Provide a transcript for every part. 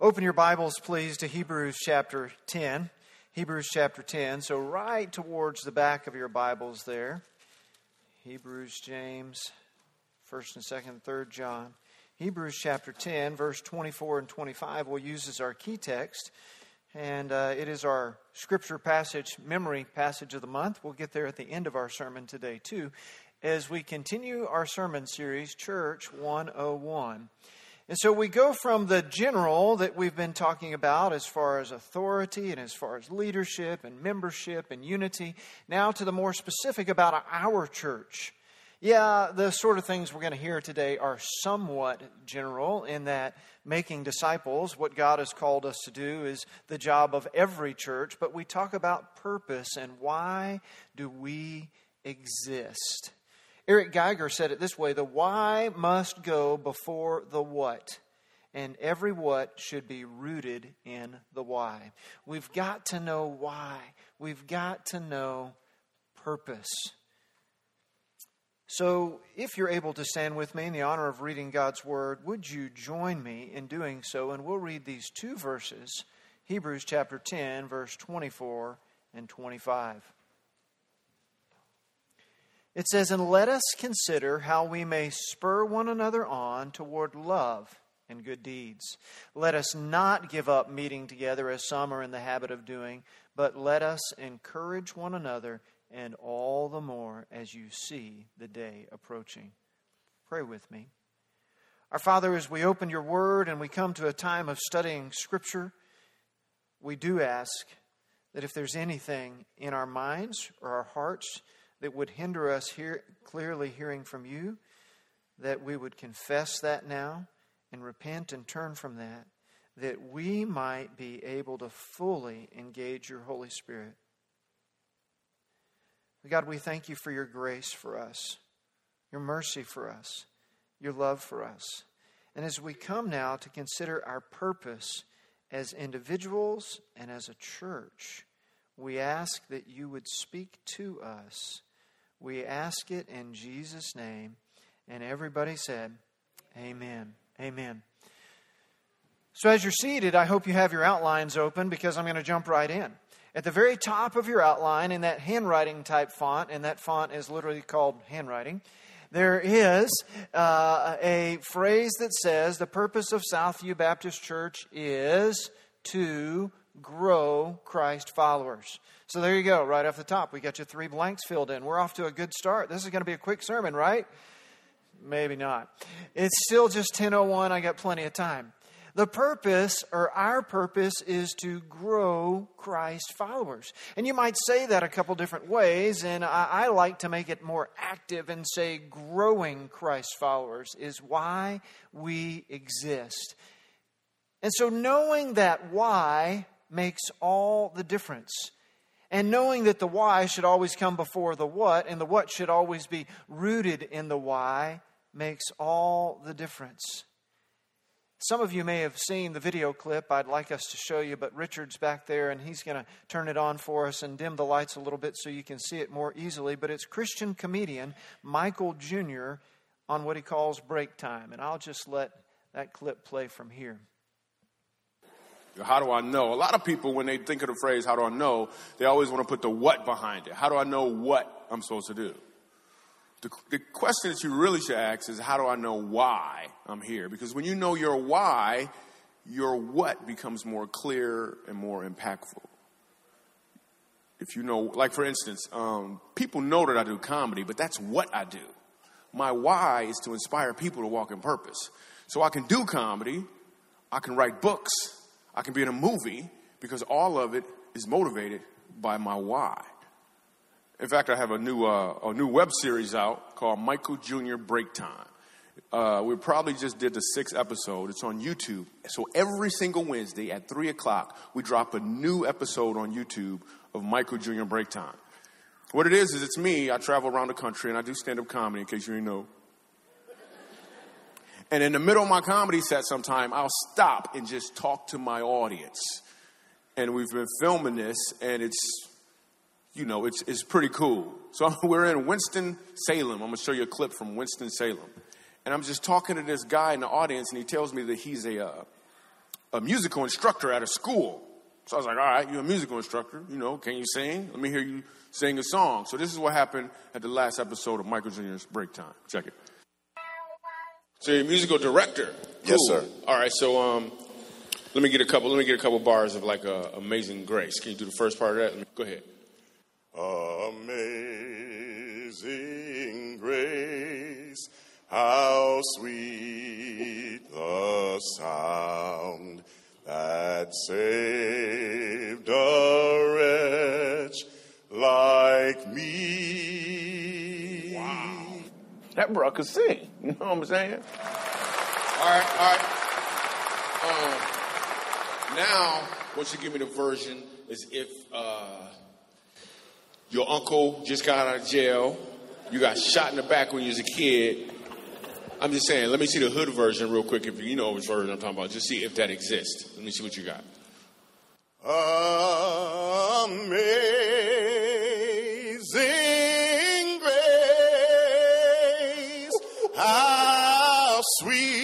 Open your Bibles, please, to Hebrews chapter 10. Hebrews chapter 10. So, right towards the back of your Bibles there. Hebrews, James, 1st and 2nd, 3rd John. Hebrews chapter 10, verse 24 and 25, we'll use as our key text. And uh, it is our scripture passage, memory passage of the month. We'll get there at the end of our sermon today, too, as we continue our sermon series, Church 101. And so we go from the general that we've been talking about as far as authority and as far as leadership and membership and unity, now to the more specific about our church. Yeah, the sort of things we're going to hear today are somewhat general in that making disciples, what God has called us to do, is the job of every church, but we talk about purpose and why do we exist. Eric Geiger said it this way the why must go before the what, and every what should be rooted in the why. We've got to know why, we've got to know purpose. So, if you're able to stand with me in the honor of reading God's Word, would you join me in doing so? And we'll read these two verses Hebrews chapter 10, verse 24 and 25. It says, And let us consider how we may spur one another on toward love and good deeds. Let us not give up meeting together as some are in the habit of doing, but let us encourage one another, and all the more as you see the day approaching. Pray with me. Our Father, as we open your word and we come to a time of studying Scripture, we do ask that if there's anything in our minds or our hearts, that would hinder us hear, clearly hearing from you, that we would confess that now and repent and turn from that, that we might be able to fully engage your Holy Spirit. God, we thank you for your grace for us, your mercy for us, your love for us. And as we come now to consider our purpose as individuals and as a church, we ask that you would speak to us we ask it in Jesus' name. And everybody said, Amen. Amen. So, as you're seated, I hope you have your outlines open because I'm going to jump right in. At the very top of your outline, in that handwriting type font, and that font is literally called handwriting, there is uh, a phrase that says the purpose of Southview Baptist Church is to grow Christ followers. So there you go, right off the top. We got your three blanks filled in. We're off to a good start. This is going to be a quick sermon, right? Maybe not. It's still just 10:01. I got plenty of time. The purpose, or our purpose, is to grow Christ followers. And you might say that a couple different ways, and I, I, like to make it more active and say growing Christ followers is why we exist. And so knowing that why makes all the difference. And knowing that the why should always come before the what, and the what should always be rooted in the why, makes all the difference. Some of you may have seen the video clip I'd like us to show you, but Richard's back there and he's going to turn it on for us and dim the lights a little bit so you can see it more easily. But it's Christian comedian Michael Jr. on what he calls break time. And I'll just let that clip play from here. How do I know? A lot of people, when they think of the phrase, how do I know, they always want to put the what behind it. How do I know what I'm supposed to do? The, the question that you really should ask is, how do I know why I'm here? Because when you know your why, your what becomes more clear and more impactful. If you know, like for instance, um, people know that I do comedy, but that's what I do. My why is to inspire people to walk in purpose. So I can do comedy, I can write books, I can be in a movie because all of it is motivated by my why. In fact, I have a new, uh, a new web series out called Michael Jr. Break Time. Uh, we probably just did the sixth episode. It's on YouTube. So every single Wednesday at 3 o'clock, we drop a new episode on YouTube of Michael Jr. Break Time. What it is, is it's me. I travel around the country and I do stand up comedy, in case you didn't know. And in the middle of my comedy set sometime, I'll stop and just talk to my audience. And we've been filming this, and it's, you know, it's, it's pretty cool. So we're in Winston-Salem. I'm going to show you a clip from Winston-Salem. And I'm just talking to this guy in the audience, and he tells me that he's a, uh, a musical instructor at a school. So I was like, all right, you're a musical instructor. You know, can you sing? Let me hear you sing a song. So this is what happened at the last episode of Michael Jr.'s Break Time. Check it. So you're a musical director. Cool. Yes, sir. All right, so um, let me get a couple. Let me get a couple bars of like uh, "Amazing Grace." Can you do the first part of that? Me, go ahead. Amazing grace, how sweet the sound that saved a wretch like me. Wow. That bro could sing. You know what I'm saying? All right, all right. Um, now, what you give me the version is if uh, your uncle just got out of jail, you got shot in the back when you was a kid. I'm just saying, let me see the hood version real quick. If you know which version I'm talking about, just see if that exists. Let me see what you got. How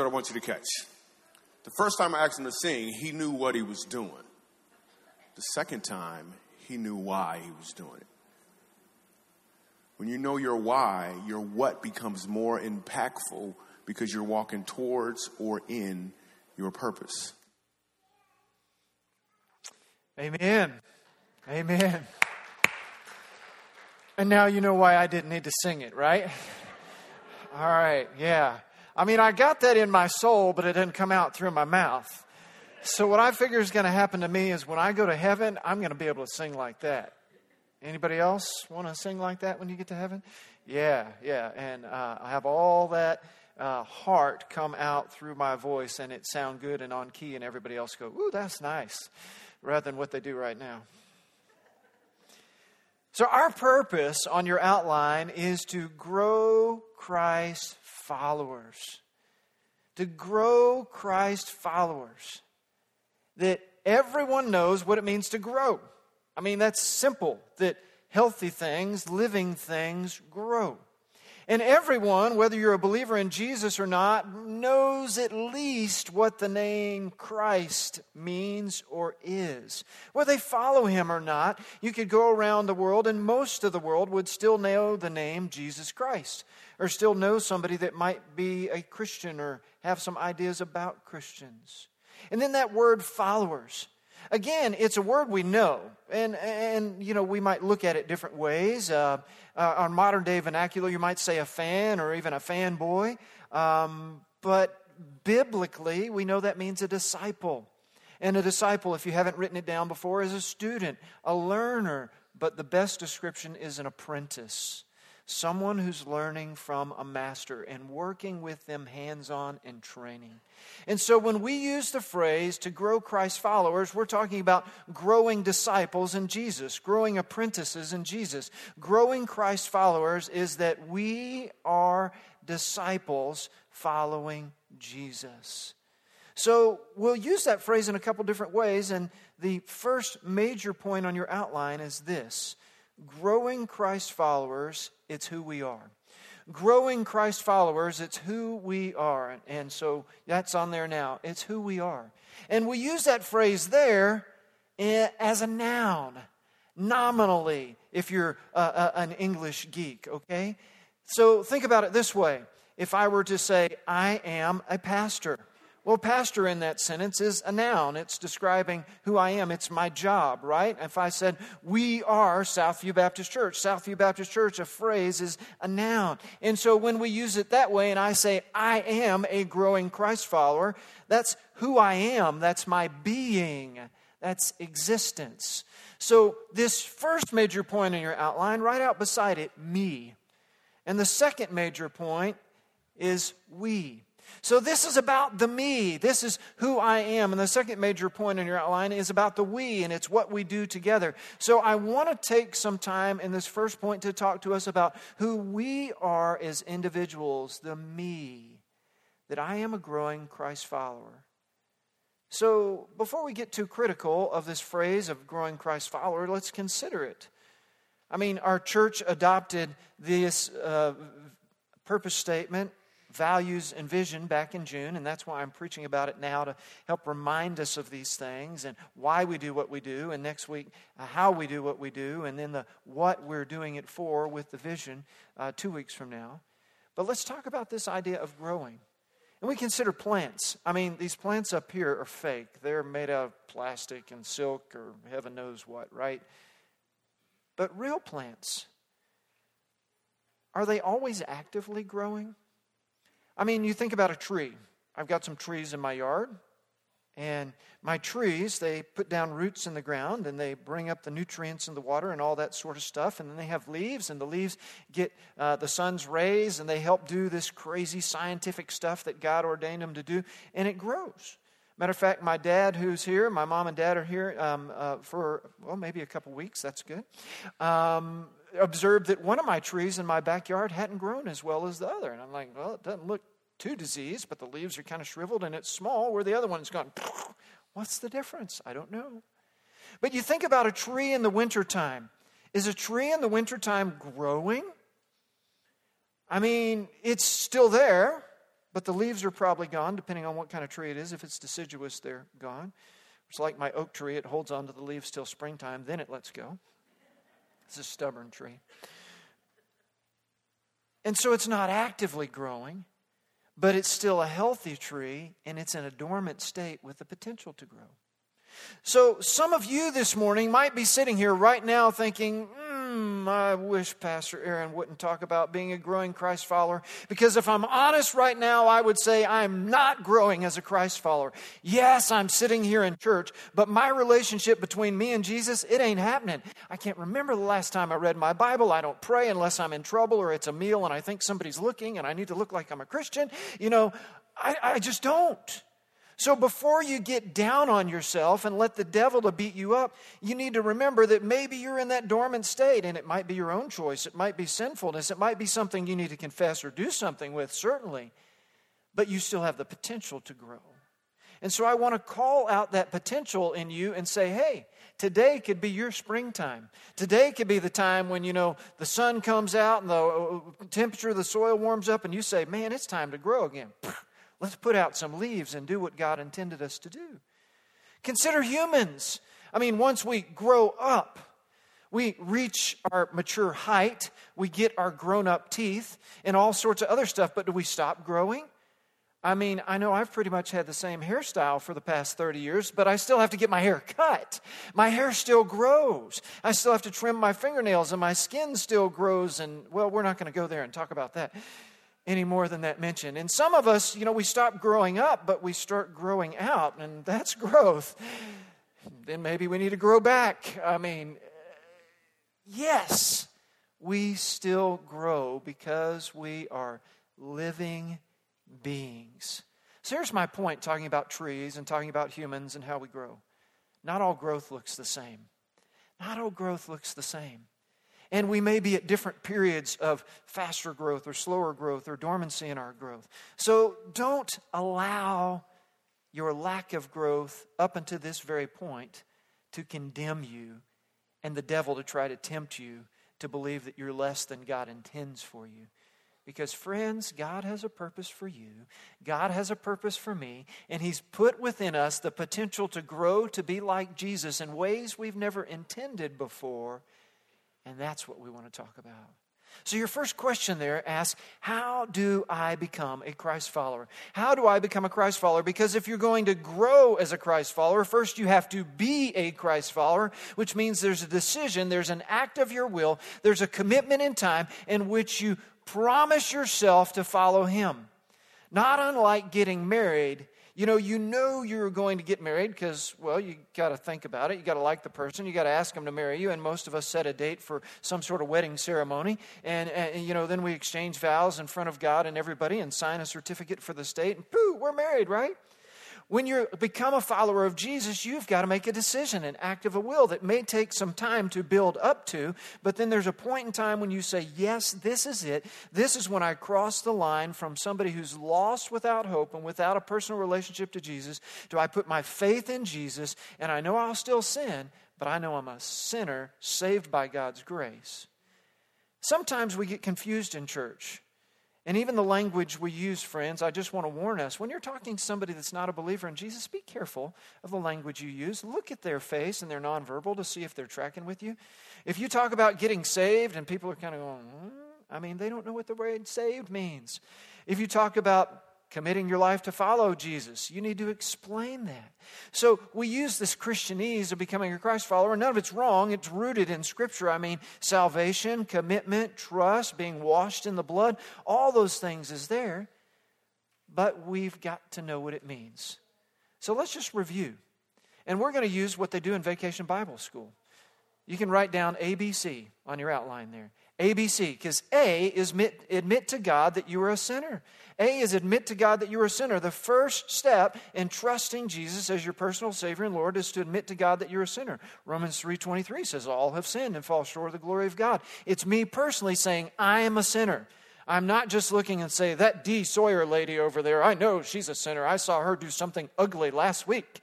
what I want you to catch. The first time I asked him to sing, he knew what he was doing. The second time, he knew why he was doing it. When you know your why, your what becomes more impactful because you're walking towards or in your purpose. Amen. Amen. And now you know why I didn't need to sing it, right? All right, yeah. I mean, I got that in my soul, but it didn't come out through my mouth. So what I figure is going to happen to me is when I go to heaven, I'm going to be able to sing like that. Anybody else want to sing like that when you get to heaven? Yeah, yeah. And uh, I have all that uh, heart come out through my voice, and it sound good and on key, and everybody else go, "Ooh, that's nice," rather than what they do right now. So our purpose on your outline is to grow Christ followers. To grow Christ followers. That everyone knows what it means to grow. I mean, that's simple that healthy things, living things grow. And everyone, whether you're a believer in Jesus or not, knows at least what the name Christ means or is. Whether they follow him or not, you could go around the world and most of the world would still know the name Jesus Christ or still know somebody that might be a Christian or have some ideas about Christians. And then that word followers. Again, it's a word we know, and, and you know, we might look at it different ways. Uh, uh, on modern day vernacular, you might say a fan or even a fanboy. Um, but biblically, we know that means a disciple. And a disciple, if you haven't written it down before, is a student, a learner. But the best description is an apprentice someone who's learning from a master and working with them hands on and training. And so when we use the phrase to grow Christ followers, we're talking about growing disciples in Jesus, growing apprentices in Jesus. Growing Christ followers is that we are disciples following Jesus. So we'll use that phrase in a couple different ways. And the first major point on your outline is this growing Christ followers, it's who we are. Growing Christ followers, it's who we are. And so that's on there now. It's who we are. And we use that phrase there as a noun, nominally, if you're uh, an English geek, okay? So think about it this way. If I were to say, I am a pastor, Well, pastor in that sentence is a noun. It's describing who I am. It's my job, right? If I said, we are Southview Baptist Church, Southview Baptist Church, a phrase is a noun. And so when we use it that way and I say, I am a growing Christ follower, that's who I am. That's my being. That's existence. So this first major point in your outline, right out beside it, me. And the second major point is we. So, this is about the me. This is who I am. And the second major point in your outline is about the we, and it's what we do together. So, I want to take some time in this first point to talk to us about who we are as individuals, the me, that I am a growing Christ follower. So, before we get too critical of this phrase of growing Christ follower, let's consider it. I mean, our church adopted this uh, purpose statement values and vision back in June, and that's why I'm preaching about it now to help remind us of these things and why we do what we do, and next week, uh, how we do what we do, and then the what we're doing it for with the vision uh, two weeks from now. But let's talk about this idea of growing. And we consider plants. I mean, these plants up here are fake. They're made out of plastic and silk or heaven knows what, right? But real plants, are they always actively growing? I mean, you think about a tree. I've got some trees in my yard, and my trees, they put down roots in the ground and they bring up the nutrients in the water and all that sort of stuff. And then they have leaves, and the leaves get uh, the sun's rays and they help do this crazy scientific stuff that God ordained them to do, and it grows. Matter of fact, my dad, who's here, my mom and dad are here um, uh, for, well, maybe a couple weeks. That's good. Um, observed that one of my trees in my backyard hadn't grown as well as the other. And I'm like, well, it doesn't look too diseased, but the leaves are kind of shriveled and it's small, where the other one's gone. What's the difference? I don't know. But you think about a tree in the wintertime. Is a tree in the wintertime growing? I mean, it's still there, but the leaves are probably gone, depending on what kind of tree it is. If it's deciduous, they're gone. It's like my oak tree, it holds on to the leaves till springtime, then it lets go. It's a stubborn tree. And so it's not actively growing, but it's still a healthy tree and it's in a dormant state with the potential to grow. So, some of you this morning might be sitting here right now thinking, hmm, hmm, I wish Pastor Aaron wouldn't talk about being a growing Christ follower. Because if I'm honest right now, I would say I'm not growing as a Christ follower. Yes, I'm sitting here in church, but my relationship between me and Jesus, it ain't happening. I can't remember the last time I read my Bible. I don't pray unless I'm in trouble or it's a meal and I think somebody's looking and I need to look like I'm a Christian. You know, I, I just don't. So before you get down on yourself and let the devil to beat you up, you need to remember that maybe you're in that dormant state and it might be your own choice. It might be sinfulness. It might be something you need to confess or do something with, certainly. But you still have the potential to grow. And so I want to call out that potential in you and say, hey, today could be your springtime. Today could be the time when, you know, the sun comes out and the temperature of the soil warms up and you say, man, it's time to grow again. Let's put out some leaves and do what God intended us to do. Consider humans. I mean, once we grow up, we reach our mature height, we get our grown up teeth, and all sorts of other stuff, but do we stop growing? I mean, I know I've pretty much had the same hairstyle for the past 30 years, but I still have to get my hair cut. My hair still grows. I still have to trim my fingernails, and my skin still grows. And, well, we're not going to go there and talk about that any more than that mention. And some of us, you know, we stop growing up, but we start growing out, and that's growth. Then maybe we need to grow back. I mean, yes, we still grow because we are living beings. So here's my point talking about trees and talking about humans and how we grow. Not all growth looks the same. Not all growth looks the same. And we may be at different periods of faster growth or slower growth or dormancy in our growth. So don't allow your lack of growth up until this very point to condemn you and the devil to try to tempt you to believe that you're less than God intends for you. Because, friends, God has a purpose for you. God has a purpose for me. And He's put within us the potential to grow to be like Jesus in ways we've never intended before. And that's what we want to talk about. So, your first question there asks, How do I become a Christ follower? How do I become a Christ follower? Because if you're going to grow as a Christ follower, first you have to be a Christ follower, which means there's a decision, there's an act of your will, there's a commitment in time in which you promise yourself to follow Him. Not unlike getting married, you know, you know you're going to get married because, well, you got to think about it. You got to like the person. You got to ask them to marry you. And most of us set a date for some sort of wedding ceremony. And, and, you know, then we exchange vows in front of God and everybody and sign a certificate for the state. And pooh, we're married, right? When you become a follower of Jesus, you've got to make a decision, an act of a will that may take some time to build up to, but then there's a point in time when you say, Yes, this is it. This is when I cross the line from somebody who's lost without hope and without a personal relationship to Jesus. Do I put my faith in Jesus? And I know I'll still sin, but I know I'm a sinner saved by God's grace. Sometimes we get confused in church. And even the language we use, friends, I just want to warn us when you're talking to somebody that's not a believer in Jesus, be careful of the language you use. Look at their face and their nonverbal to see if they're tracking with you. If you talk about getting saved and people are kind of going, hmm, I mean, they don't know what the word saved means. If you talk about committing your life to follow Jesus. You need to explain that. So we use this Christianese of becoming a Christ follower. None of it's wrong. It's rooted in Scripture. I mean, salvation, commitment, trust, being washed in the blood, all those things is there. But we've got to know what it means. So let's just review. And we're going to use what they do in Vacation Bible School. You can write down ABC on your outline there. ABC, because A is admit, admit to God that you are a sinner. A is admit to God that you are a sinner. The first step in trusting Jesus as your personal Savior and Lord is to admit to God that you're a sinner. Romans 3.23 says, All have sinned and fall short of the glory of God. It's me personally saying, I am a sinner. I'm not just looking and say, that D. Sawyer lady over there, I know she's a sinner. I saw her do something ugly last week.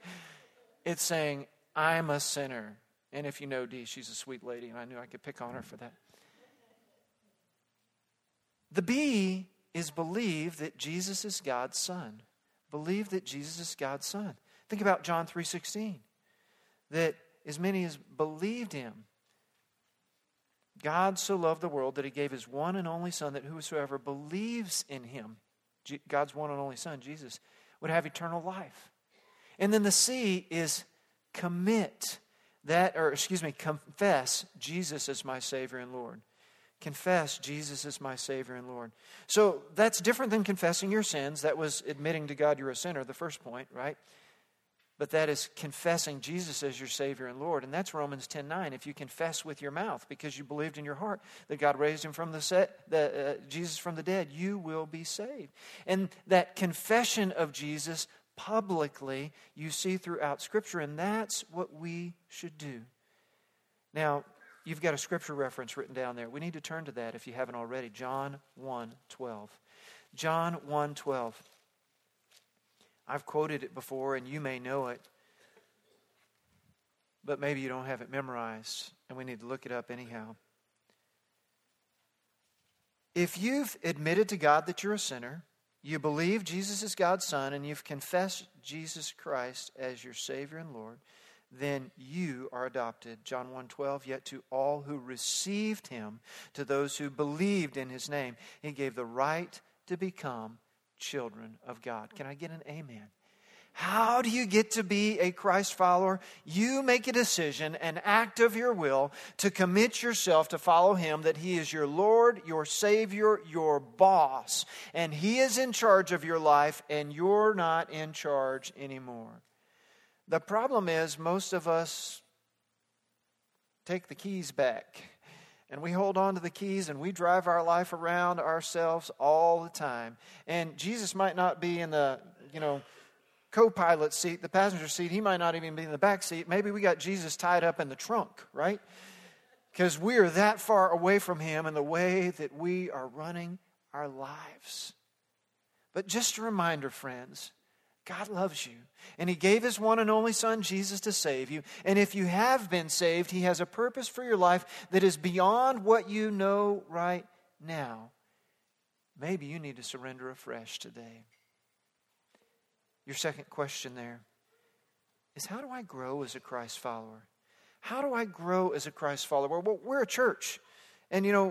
It's saying, I'm a sinner. And if you know D, she's a sweet lady, and I knew I could pick on her for that. The B is believe that Jesus is God's son. Believe that Jesus is God's son. Think about John 3:16. That as many as believed him God so loved the world that he gave his one and only son that whosoever believes in him God's one and only son Jesus would have eternal life. And then the C is commit that or excuse me confess Jesus as my savior and Lord confess Jesus is my Savior and Lord. So that's different than confessing your sins. That was admitting to God you're a sinner, the first point, right? But that is confessing Jesus as your Savior and Lord. And that's Romans 10 9. If you confess with your mouth because you believed in your heart that God raised him from the, set, the uh, Jesus from the dead, you will be saved. And that confession of Jesus publicly you see throughout Scripture, and that's what we should do. Now, You've got a scripture reference written down there. We need to turn to that if you haven't already. John 1 12. John 1 12. I've quoted it before, and you may know it, but maybe you don't have it memorized, and we need to look it up anyhow. If you've admitted to God that you're a sinner, you believe Jesus is God's Son, and you've confessed Jesus Christ as your Savior and Lord, then you are adopted. John 1:12 Yet to all who received him to those who believed in his name he gave the right to become children of God. Can I get an amen? How do you get to be a Christ follower? You make a decision, an act of your will, to commit yourself to follow Him, that He is your Lord, your Savior, your boss, and He is in charge of your life, and you're not in charge anymore. The problem is, most of us take the keys back and we hold on to the keys and we drive our life around ourselves all the time. And Jesus might not be in the, you know, co pilot seat, the passenger seat. He might not even be in the back seat. Maybe we got Jesus tied up in the trunk, right? Because we are that far away from Him in the way that we are running our lives. But just a reminder, friends God loves you. And He gave His one and only Son, Jesus, to save you. And if you have been saved, He has a purpose for your life that is beyond what you know right now. Maybe you need to surrender afresh today. Your second question there is how do I grow as a Christ follower? How do I grow as a Christ follower? Well, we're a church. And, you know,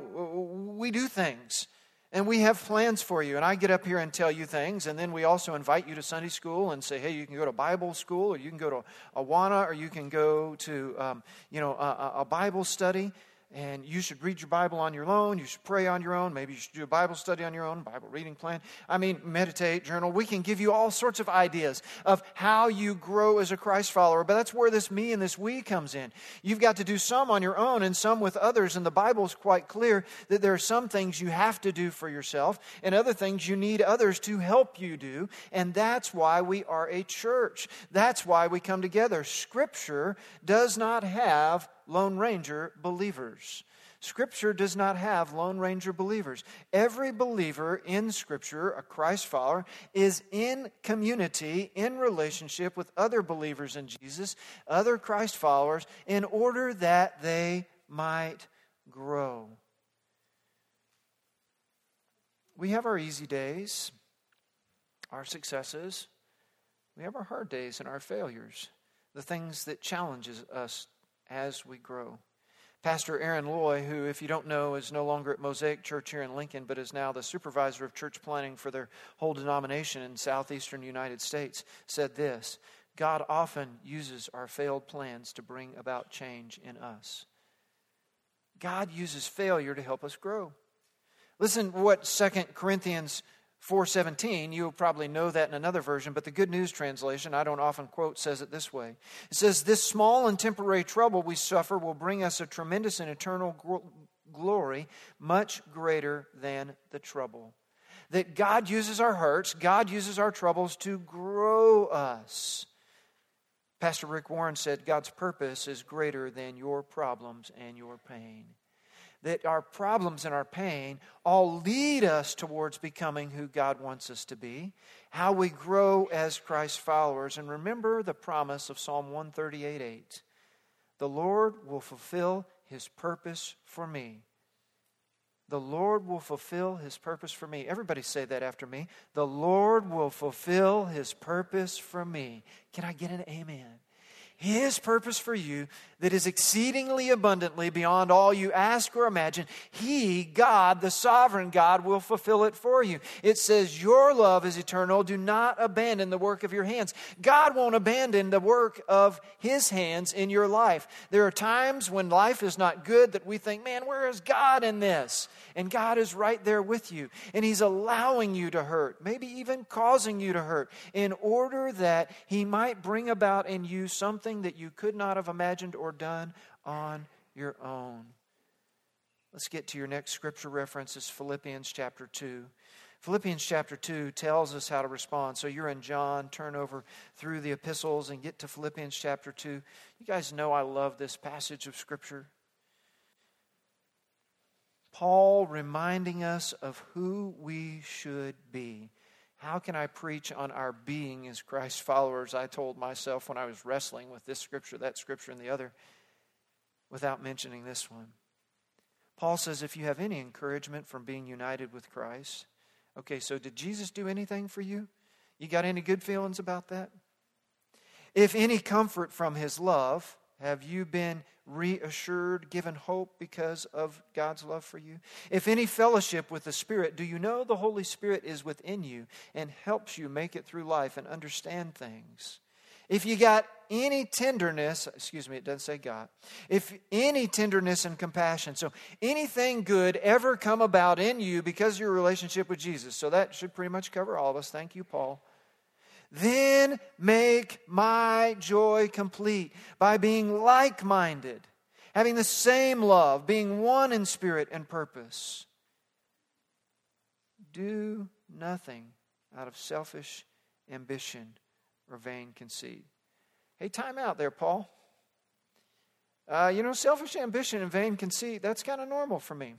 we do things. And we have plans for you. And I get up here and tell you things. And then we also invite you to Sunday school and say, hey, you can go to Bible school, or you can go to Awana, or you can go to, um, you know, a, a Bible study and you should read your Bible on your own. You should pray on your own. Maybe you should do a Bible study on your own, Bible reading plan. I mean, meditate, journal. We can give you all sorts of ideas of how you grow as a Christ follower, but that's where this me and this we comes in. You've got to do some on your own and some with others, and the Bible's quite clear that there are some things you have to do for yourself and other things you need others to help you do, and that's why we are a church. That's why we come together. Scripture does not have Lone Ranger believers. Scripture does not have Lone Ranger believers. Every believer in Scripture, a Christ follower, is in community, in relationship with other believers in Jesus, other Christ followers, in order that they might grow. We have our easy days, our successes. We have our hard days and our failures, the things that challenges us as we grow. Pastor Aaron Loy, who, if you don't know, is no longer at Mosaic Church here in Lincoln, but is now the supervisor of church planning for their whole denomination in southeastern United States, said this God often uses our failed plans to bring about change in us. God uses failure to help us grow. Listen what 2 Corinthians 417 you'll probably know that in another version but the good news translation i don't often quote says it this way. It says this small and temporary trouble we suffer will bring us a tremendous and eternal glory much greater than the trouble. That god uses our hurts god uses our troubles to grow us. Pastor rick warren said god's purpose is greater than your problems and your pain that our problems and our pain all lead us towards becoming who God wants us to be, how we grow as Christ followers. And remember the promise of Psalm 138 8. The Lord will fulfill his purpose for me. The Lord will fulfill his purpose for me. Everybody say that after me. The Lord will fulfill his purpose for me. Can I get an amen? His purpose for you that is exceedingly abundantly beyond all you ask or imagine. He, God, the sovereign God, will fulfill it for you. It says, Your love is eternal. Do not abandon the work of your hands. God won't abandon the work of His hands in your life. There are times when life is not good that we think, Man, where is God in this? And God is right there with you. And He's allowing you to hurt, maybe even causing you to hurt, in order that He might bring about in you something that you could not have imagined or done on your own. Let's get to your next scripture reference is Philippians chapter 2. Philippians chapter 2 tells us how to respond. So you're in John, turn over through the epistles and get to Philippians chapter 2. You guys know I love this passage of scripture. Paul reminding us of who we should be. How can I preach on our being as Christ followers? I told myself when I was wrestling with this scripture, that scripture, and the other, without mentioning this one. Paul says, if you have any encouragement from being united with Christ, okay, so did Jesus do anything for you? You got any good feelings about that? If any comfort from his love, have you been reassured, given hope because of God's love for you? If any fellowship with the Spirit, do you know the Holy Spirit is within you and helps you make it through life and understand things? If you got any tenderness, excuse me, it doesn't say God, if any tenderness and compassion, so anything good ever come about in you because your relationship with Jesus. So that should pretty much cover all of us. Thank you, Paul. Then make my joy complete by being like minded, having the same love, being one in spirit and purpose. Do nothing out of selfish ambition or vain conceit. Hey, time out there, Paul. Uh, you know, selfish ambition and vain conceit, that's kind of normal for me.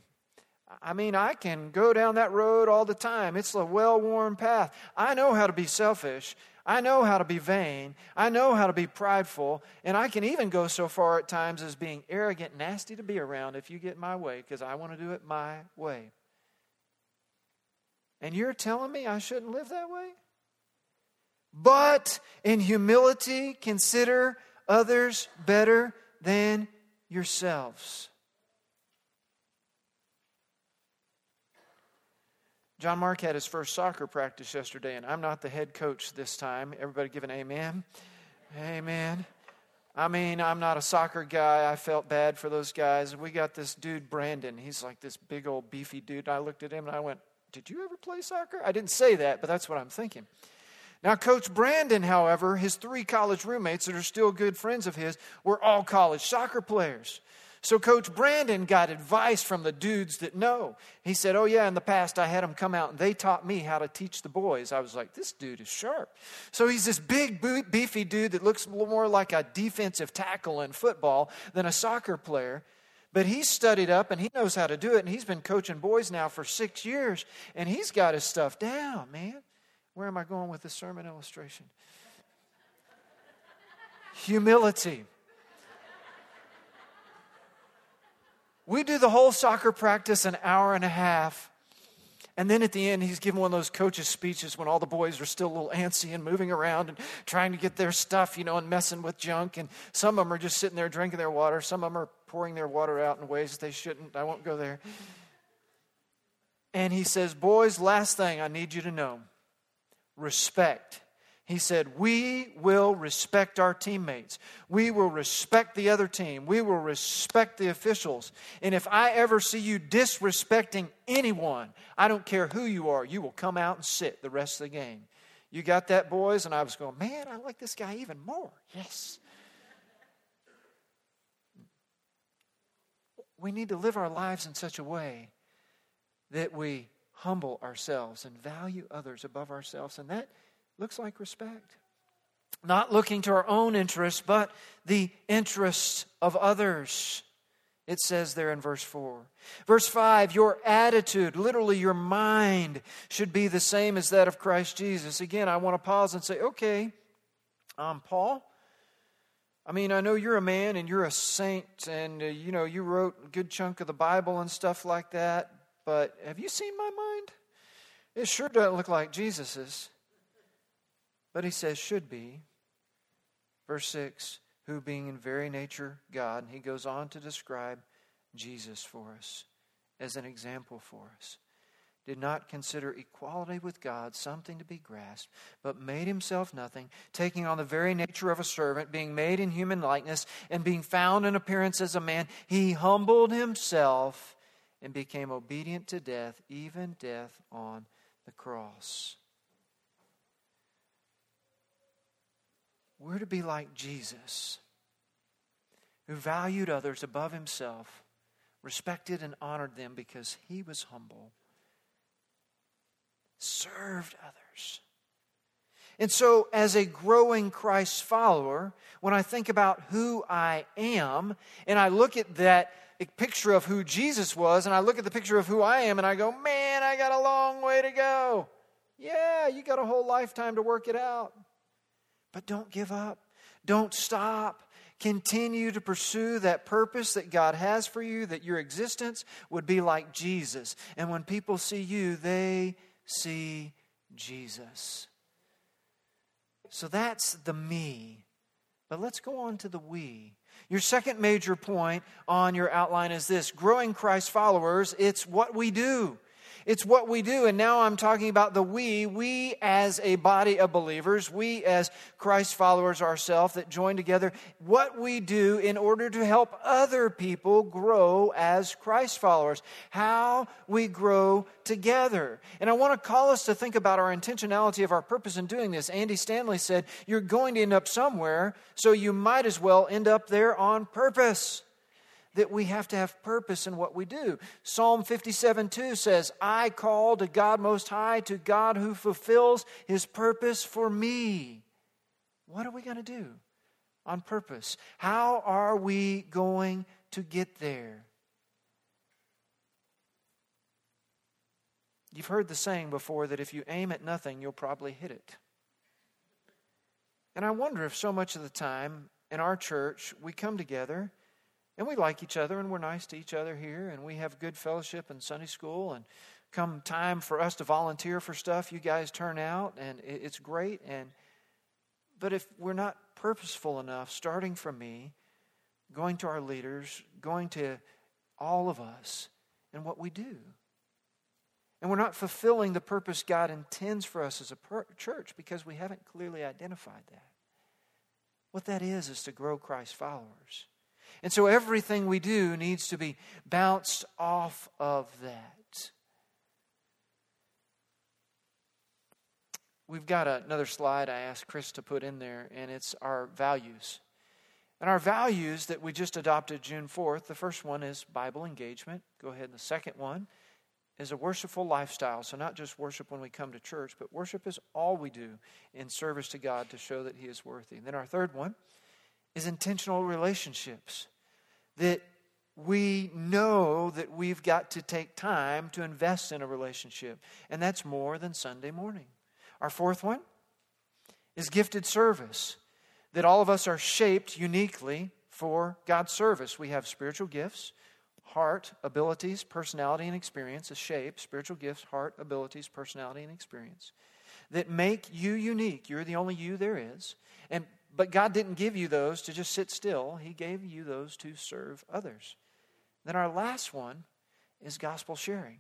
I mean, I can go down that road all the time. It's a well worn path. I know how to be selfish. I know how to be vain. I know how to be prideful. And I can even go so far at times as being arrogant, nasty to be around if you get my way, because I want to do it my way. And you're telling me I shouldn't live that way? But in humility, consider others better than yourselves. John Mark had his first soccer practice yesterday, and I'm not the head coach this time. Everybody give an amen. Amen. I mean, I'm not a soccer guy. I felt bad for those guys. We got this dude, Brandon. He's like this big old beefy dude. I looked at him and I went, Did you ever play soccer? I didn't say that, but that's what I'm thinking. Now, Coach Brandon, however, his three college roommates that are still good friends of his were all college soccer players. So Coach Brandon got advice from the dudes that know. He said, Oh, yeah, in the past I had them come out and they taught me how to teach the boys. I was like, This dude is sharp. So he's this big, beefy dude that looks more like a defensive tackle in football than a soccer player. But he's studied up and he knows how to do it. And he's been coaching boys now for six years. And he's got his stuff down, man. Where am I going with this sermon illustration? Humility. We do the whole soccer practice an hour and a half. And then at the end, he's giving one of those coaches' speeches when all the boys are still a little antsy and moving around and trying to get their stuff, you know, and messing with junk. And some of them are just sitting there drinking their water. Some of them are pouring their water out in ways that they shouldn't. I won't go there. And he says, Boys, last thing I need you to know respect he said, We will respect our teammates. We will respect the other team. We will respect the officials. And if I ever see you disrespecting anyone, I don't care who you are, you will come out and sit the rest of the game. You got that, boys? And I was going, Man, I like this guy even more. Yes. We need to live our lives in such a way that we humble ourselves and value others above ourselves. And that looks like respect. Not looking to our own interests, but the interests of others. It says there in verse 4. Verse 5 Your attitude, literally your mind, should be the same as that of Christ Jesus. Again, I want to pause and say, okay, um, Paul, I mean, I know you're a man and you're a saint, and uh, you know, you wrote a good chunk of the Bible and stuff like that, but have you seen my mind? It sure doesn't look like Jesus's. But he says, should be. Verse 6 who being in very nature God, and he goes on to describe Jesus for us as an example for us. Did not consider equality with God something to be grasped, but made himself nothing, taking on the very nature of a servant, being made in human likeness, and being found in appearance as a man, he humbled himself and became obedient to death, even death on the cross. We're to be like Jesus, who valued others above himself, respected and honored them because he was humble, served others. And so, as a growing Christ follower, when I think about who I am, and I look at that picture of who Jesus was, and I look at the picture of who I am, and I go, man, I got a long way to go. Yeah, you got a whole lifetime to work it out. But don't give up. Don't stop. Continue to pursue that purpose that God has for you, that your existence would be like Jesus. And when people see you, they see Jesus. So that's the me. But let's go on to the we. Your second major point on your outline is this growing Christ followers, it's what we do. It's what we do. And now I'm talking about the we, we as a body of believers, we as Christ followers ourselves that join together, what we do in order to help other people grow as Christ followers, how we grow together. And I want to call us to think about our intentionality of our purpose in doing this. Andy Stanley said, You're going to end up somewhere, so you might as well end up there on purpose that we have to have purpose in what we do. Psalm 57 2 says, I call to God Most High, to God who fulfills his purpose for me. What are we going to do on purpose? How are we going to get there? You've heard the saying before that if you aim at nothing, you'll probably hit it. And I wonder if so much of the time in our church we come together and we like each other and we're nice to each other here and we have good fellowship in Sunday school and come time for us to volunteer for stuff, you guys turn out and it's great and but if we're not purposeful enough, starting from me, going to our leaders, going to all of us and what we do. And we're not fulfilling the purpose God intends for us as a per- church because we haven't clearly identified that. What that is, is to grow Christ followers. And so everything we do needs to be bounced off of that. We've got another slide I asked Chris to put in there, and it's our values. And our values that we just adopted June 4th, the first one is Bible engagement. Go ahead. And the second one is a worshipful lifestyle. So, not just worship when we come to church, but worship is all we do in service to God to show that He is worthy. And then our third one is intentional relationships. That we know that we've got to take time to invest in a relationship, and that's more than Sunday morning. Our fourth one is gifted service. That all of us are shaped uniquely for God's service. We have spiritual gifts, heart, abilities, personality, and experience, a shape, spiritual gifts, heart, abilities, personality, and experience that make you unique. You're the only you there is. And but God didn't give you those to just sit still. He gave you those to serve others. Then our last one is gospel sharing.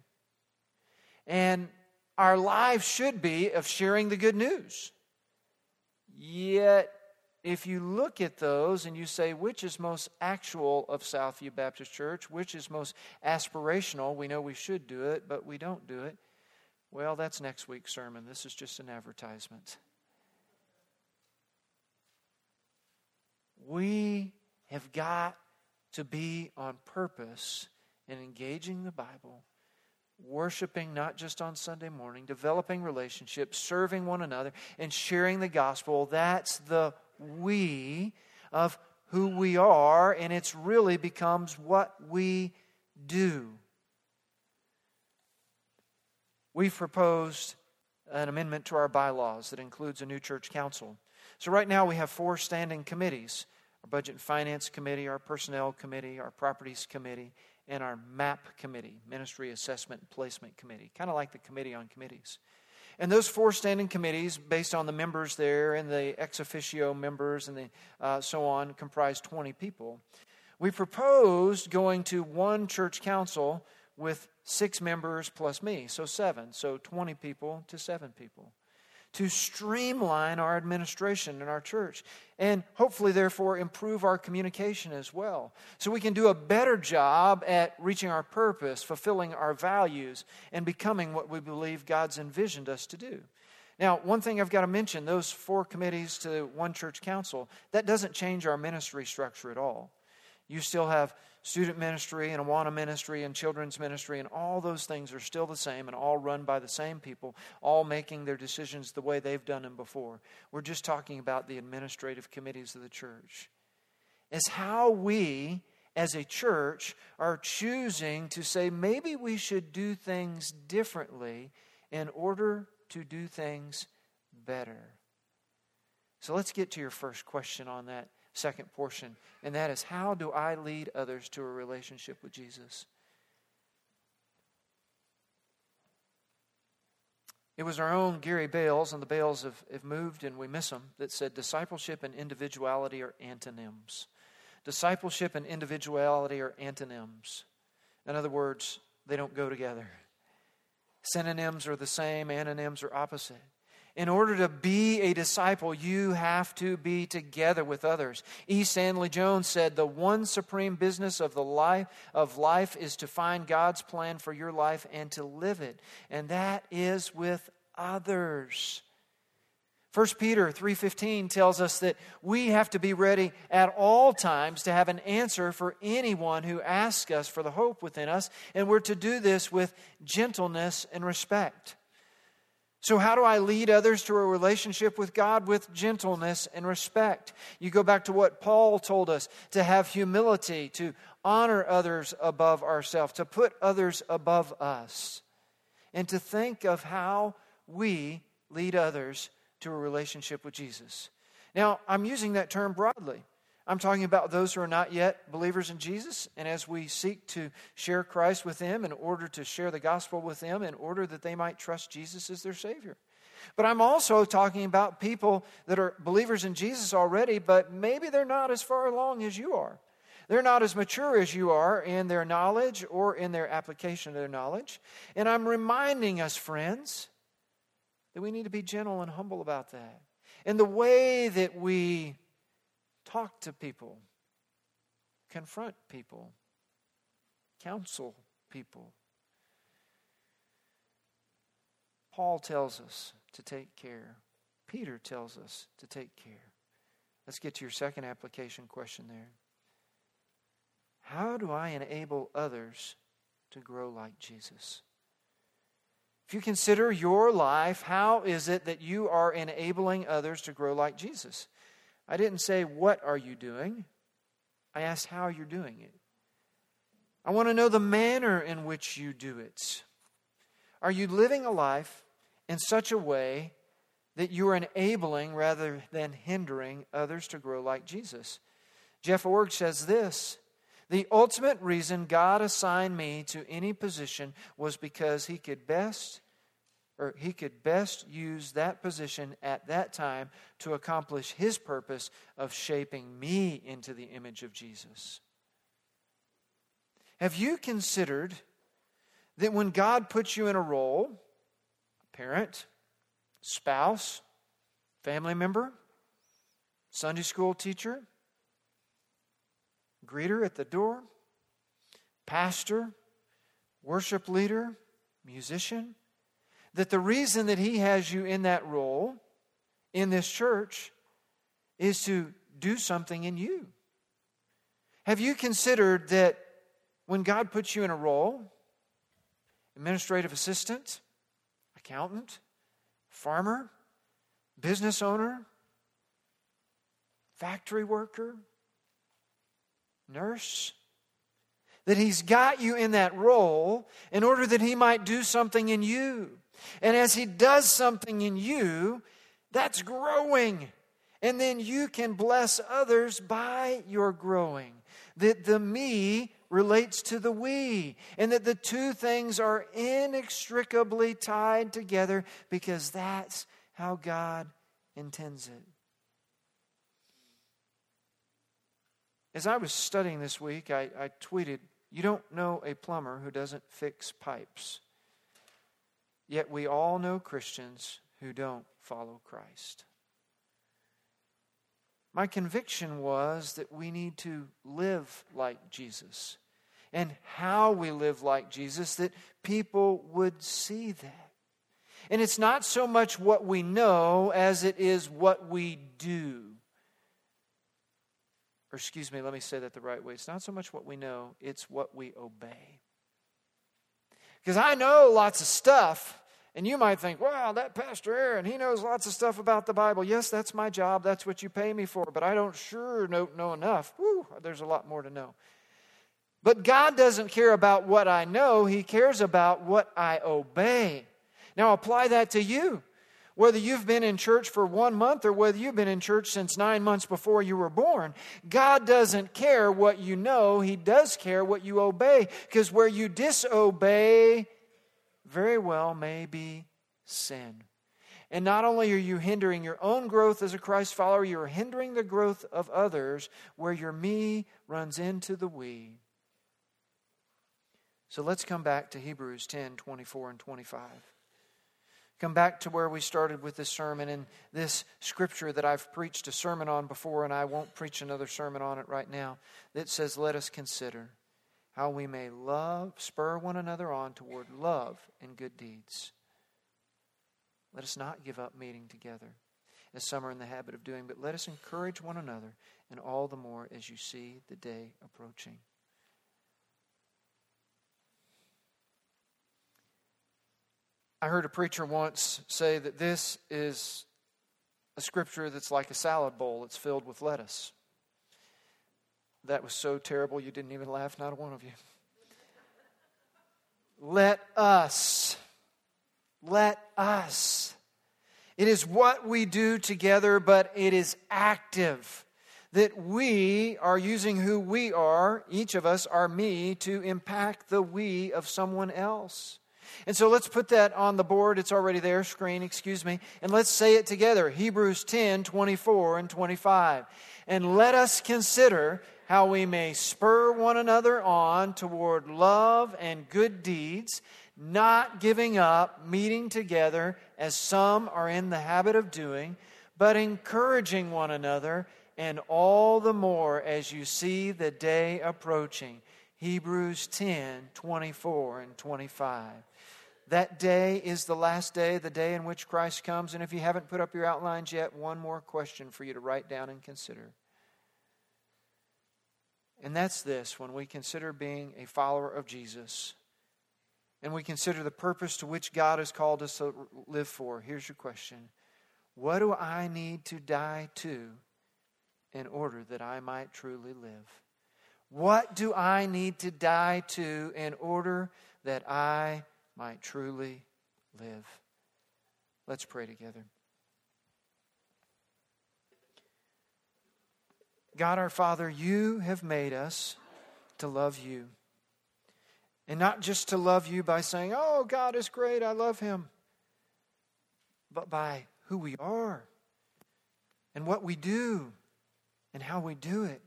And our lives should be of sharing the good news. Yet if you look at those and you say, which is most actual of Southview Baptist Church, which is most aspirational, we know we should do it, but we don't do it. Well, that's next week's sermon. This is just an advertisement. We have got to be on purpose in engaging the Bible, worshiping not just on Sunday morning, developing relationships, serving one another, and sharing the gospel. That's the we of who we are, and it's really becomes what we do. We've proposed an amendment to our bylaws that includes a new church council. So, right now, we have four standing committees our Budget and Finance Committee, our Personnel Committee, our Properties Committee, and our MAP Committee, Ministry Assessment and Placement Committee, kind of like the Committee on Committees. And those four standing committees, based on the members there and the ex officio members and the, uh, so on, comprise 20 people. We proposed going to one church council with six members plus me, so seven. So 20 people to seven people to streamline our administration in our church and hopefully, therefore, improve our communication as well. So we can do a better job at reaching our purpose, fulfilling our values, and becoming what we believe God's envisioned us to do. Now, one thing I've got to mention those four committees to one church council, that doesn't change our ministry structure at all. You still have student ministry and Awana ministry and children's ministry, and all those things are still the same and all run by the same people, all making their decisions the way they've done them before. We're just talking about the administrative committees of the church. It's how we, as a church, are choosing to say maybe we should do things differently in order to do things better. So let's get to your first question on that second portion, and that is how do I lead others to a relationship with Jesus? It was our own Gary Bales, and the Bales have, have moved and we miss them, that said discipleship and individuality are antonyms. Discipleship and individuality are antonyms. In other words, they don't go together. Synonyms are the same, antonyms are opposite. In order to be a disciple, you have to be together with others. E. Stanley Jones said, "The one supreme business of the life of life is to find God's plan for your life and to live it, and that is with others." 1 Peter 3:15 tells us that we have to be ready at all times to have an answer for anyone who asks us for the hope within us, and we're to do this with gentleness and respect. So, how do I lead others to a relationship with God? With gentleness and respect. You go back to what Paul told us to have humility, to honor others above ourselves, to put others above us, and to think of how we lead others to a relationship with Jesus. Now, I'm using that term broadly. I'm talking about those who are not yet believers in Jesus, and as we seek to share Christ with them in order to share the gospel with them, in order that they might trust Jesus as their Savior. But I'm also talking about people that are believers in Jesus already, but maybe they're not as far along as you are. They're not as mature as you are in their knowledge or in their application of their knowledge. And I'm reminding us, friends, that we need to be gentle and humble about that. And the way that we talk to people, confront people, counsel people. Paul tells us to take care. Peter tells us to take care. Let's get to your second application question there. How do I enable others to grow like Jesus? If you consider your life, how is it that you are enabling others to grow like Jesus? I didn't say, What are you doing? I asked how you're doing it. I want to know the manner in which you do it. Are you living a life in such a way that you are enabling rather than hindering others to grow like Jesus? Jeff Iorg says this The ultimate reason God assigned me to any position was because he could best or he could best use that position at that time to accomplish his purpose of shaping me into the image of Jesus. Have you considered that when God puts you in a role, parent, spouse, family member, Sunday school teacher, greeter at the door, pastor, worship leader, musician, that the reason that He has you in that role in this church is to do something in you. Have you considered that when God puts you in a role, administrative assistant, accountant, farmer, business owner, factory worker, nurse, that He's got you in that role in order that He might do something in you. And as He does something in you, that's growing. And then you can bless others by your growing. That the me relates to the we, and that the two things are inextricably tied together because that's how God intends it. As I was studying this week, I, I tweeted, You don't know a plumber who doesn't fix pipes. Yet we all know Christians who don't follow Christ. My conviction was that we need to live like Jesus. And how we live like Jesus, that people would see that. And it's not so much what we know as it is what we do. Or, excuse me, let me say that the right way. It's not so much what we know, it's what we obey. Because I know lots of stuff, and you might think, wow, that Pastor Aaron, he knows lots of stuff about the Bible. Yes, that's my job. That's what you pay me for. But I don't sure know, know enough. Whew, there's a lot more to know. But God doesn't care about what I know, He cares about what I obey. Now apply that to you. Whether you've been in church for one month or whether you've been in church since nine months before you were born, God doesn't care what you know. He does care what you obey. Because where you disobey, very well may be sin. And not only are you hindering your own growth as a Christ follower, you're hindering the growth of others where your me runs into the we. So let's come back to Hebrews 10 24 and 25. Come back to where we started with this sermon and this scripture that I've preached a sermon on before, and I won't preach another sermon on it right now, that says, Let us consider how we may love, spur one another on toward love and good deeds. Let us not give up meeting together, as some are in the habit of doing, but let us encourage one another, and all the more as you see the day approaching. I heard a preacher once say that this is a scripture that's like a salad bowl, it's filled with lettuce. That was so terrible you didn't even laugh, not one of you. Let us, let us. It is what we do together, but it is active. That we are using who we are, each of us are me, to impact the we of someone else. And so let's put that on the board. It's already there, screen, excuse me. And let's say it together Hebrews 10 24 and 25. And let us consider how we may spur one another on toward love and good deeds, not giving up meeting together as some are in the habit of doing, but encouraging one another, and all the more as you see the day approaching. Hebrews 10 24 and 25. That day is the last day, the day in which Christ comes. And if you haven't put up your outlines yet, one more question for you to write down and consider. And that's this when we consider being a follower of Jesus and we consider the purpose to which God has called us to live for, here's your question What do I need to die to in order that I might truly live? What do I need to die to in order that I might truly live? Let's pray together. God our Father, you have made us to love you. And not just to love you by saying, Oh, God is great, I love him, but by who we are and what we do and how we do it.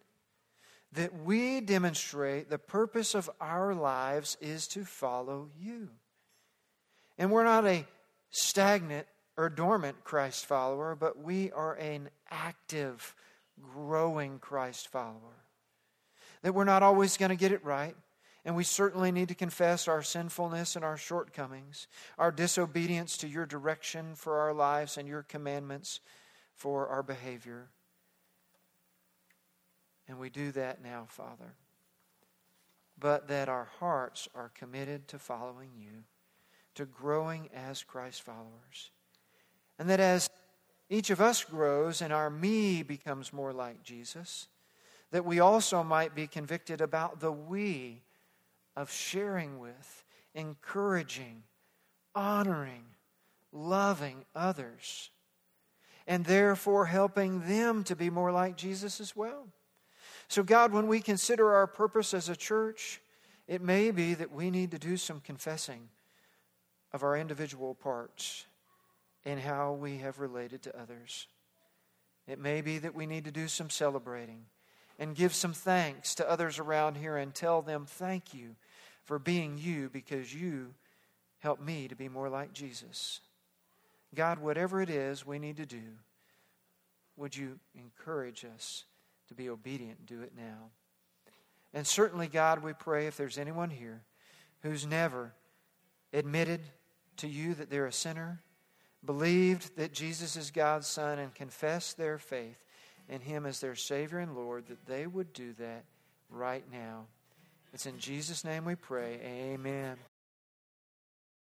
That we demonstrate the purpose of our lives is to follow you. And we're not a stagnant or dormant Christ follower, but we are an active, growing Christ follower. That we're not always going to get it right. And we certainly need to confess our sinfulness and our shortcomings, our disobedience to your direction for our lives and your commandments for our behavior. And we do that now, Father. But that our hearts are committed to following you, to growing as Christ followers. And that as each of us grows and our me becomes more like Jesus, that we also might be convicted about the we of sharing with, encouraging, honoring, loving others, and therefore helping them to be more like Jesus as well. So, God, when we consider our purpose as a church, it may be that we need to do some confessing of our individual parts and how we have related to others. It may be that we need to do some celebrating and give some thanks to others around here and tell them thank you for being you because you help me to be more like Jesus. God, whatever it is we need to do, would you encourage us to be obedient and do it now? And certainly, God, we pray if there's anyone here who's never admitted to you that they're a sinner, believed that Jesus is God's Son, and confessed their faith, in Him as their Savior and Lord, that they would do that right now. It's in Jesus' name we pray. Amen.